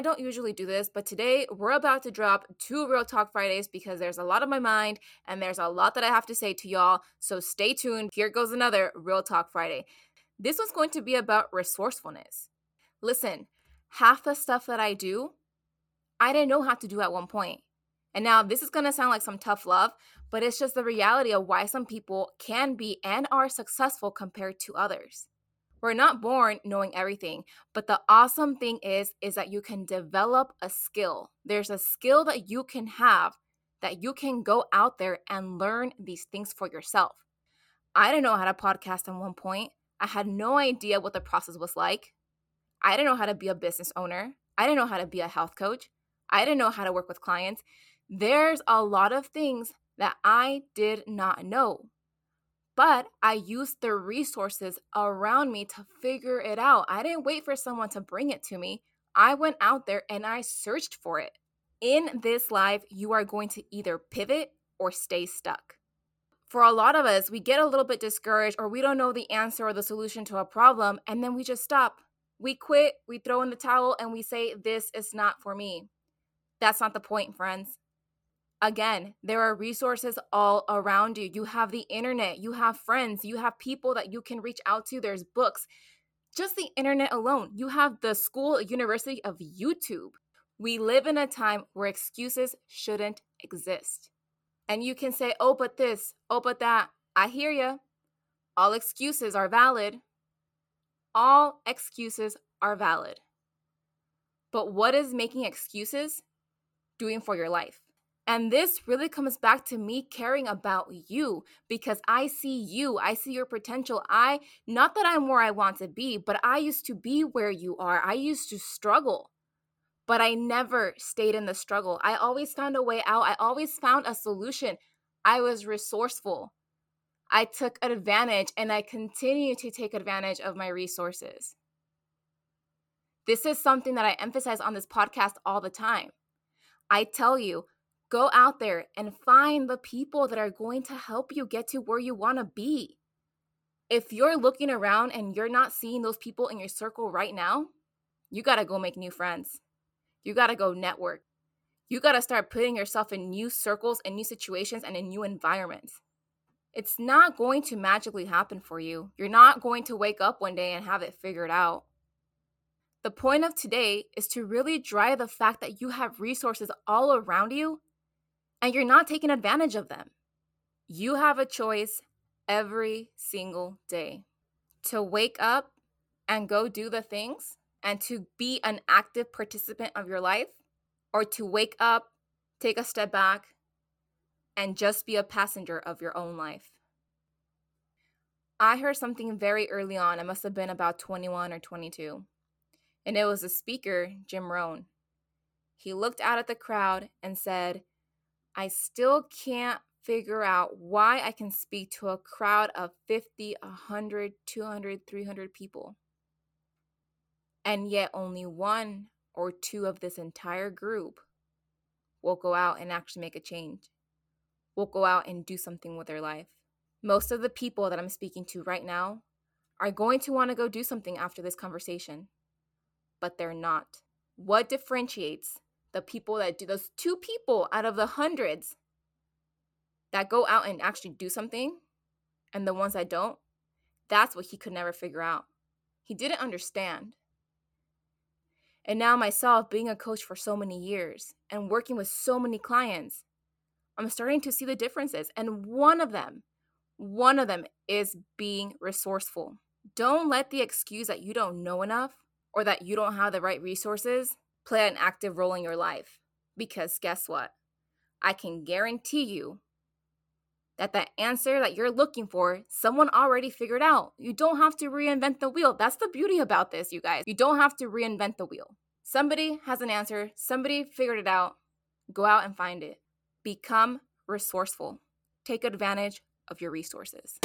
don't usually do this, but today we're about to drop two Real Talk Fridays because there's a lot on my mind and there's a lot that I have to say to y'all. So stay tuned. Here goes another Real Talk Friday. This one's going to be about resourcefulness. Listen, half the stuff that I do, I didn't know how to do at one point. And now this is going to sound like some tough love, but it's just the reality of why some people can be and are successful compared to others. We're not born knowing everything, but the awesome thing is is that you can develop a skill. There's a skill that you can have that you can go out there and learn these things for yourself. I didn't know how to podcast at one point. I had no idea what the process was like. I didn't know how to be a business owner. I didn't know how to be a health coach. I didn't know how to work with clients. There's a lot of things that I did not know but I used the resources around me to figure it out. I didn't wait for someone to bring it to me. I went out there and I searched for it. In this life, you are going to either pivot or stay stuck. For a lot of us, we get a little bit discouraged or we don't know the answer or the solution to a problem, and then we just stop. We quit, we throw in the towel, and we say, This is not for me. That's not the point, friends. Again, there are resources all around you. You have the internet, you have friends, you have people that you can reach out to. There's books. Just the internet alone. You have the school, university of YouTube. We live in a time where excuses shouldn't exist. And you can say, oh, but this, oh, but that. I hear you. All excuses are valid. All excuses are valid. But what is making excuses doing for your life? And this really comes back to me caring about you because I see you. I see your potential. I, not that I'm where I want to be, but I used to be where you are. I used to struggle, but I never stayed in the struggle. I always found a way out. I always found a solution. I was resourceful. I took advantage and I continue to take advantage of my resources. This is something that I emphasize on this podcast all the time. I tell you, Go out there and find the people that are going to help you get to where you want to be. If you're looking around and you're not seeing those people in your circle right now, you got to go make new friends. You got to go network. You got to start putting yourself in new circles and new situations and in new environments. It's not going to magically happen for you. You're not going to wake up one day and have it figured out. The point of today is to really drive the fact that you have resources all around you and you're not taking advantage of them. You have a choice every single day to wake up and go do the things and to be an active participant of your life, or to wake up, take a step back, and just be a passenger of your own life. I heard something very early on. I must have been about 21 or 22. And it was a speaker, Jim Rohn. He looked out at the crowd and said, I still can't figure out why I can speak to a crowd of 50, 100, 200, 300 people. And yet, only one or two of this entire group will go out and actually make a change, will go out and do something with their life. Most of the people that I'm speaking to right now are going to want to go do something after this conversation, but they're not. What differentiates the people that do those two people out of the hundreds that go out and actually do something and the ones that don't, that's what he could never figure out. He didn't understand. And now, myself being a coach for so many years and working with so many clients, I'm starting to see the differences. And one of them, one of them is being resourceful. Don't let the excuse that you don't know enough or that you don't have the right resources play an active role in your life. Because guess what? I can guarantee you that the answer that you're looking for, someone already figured out. You don't have to reinvent the wheel. That's the beauty about this, you guys. You don't have to reinvent the wheel. Somebody has an answer, somebody figured it out. Go out and find it. Become resourceful. Take advantage of your resources.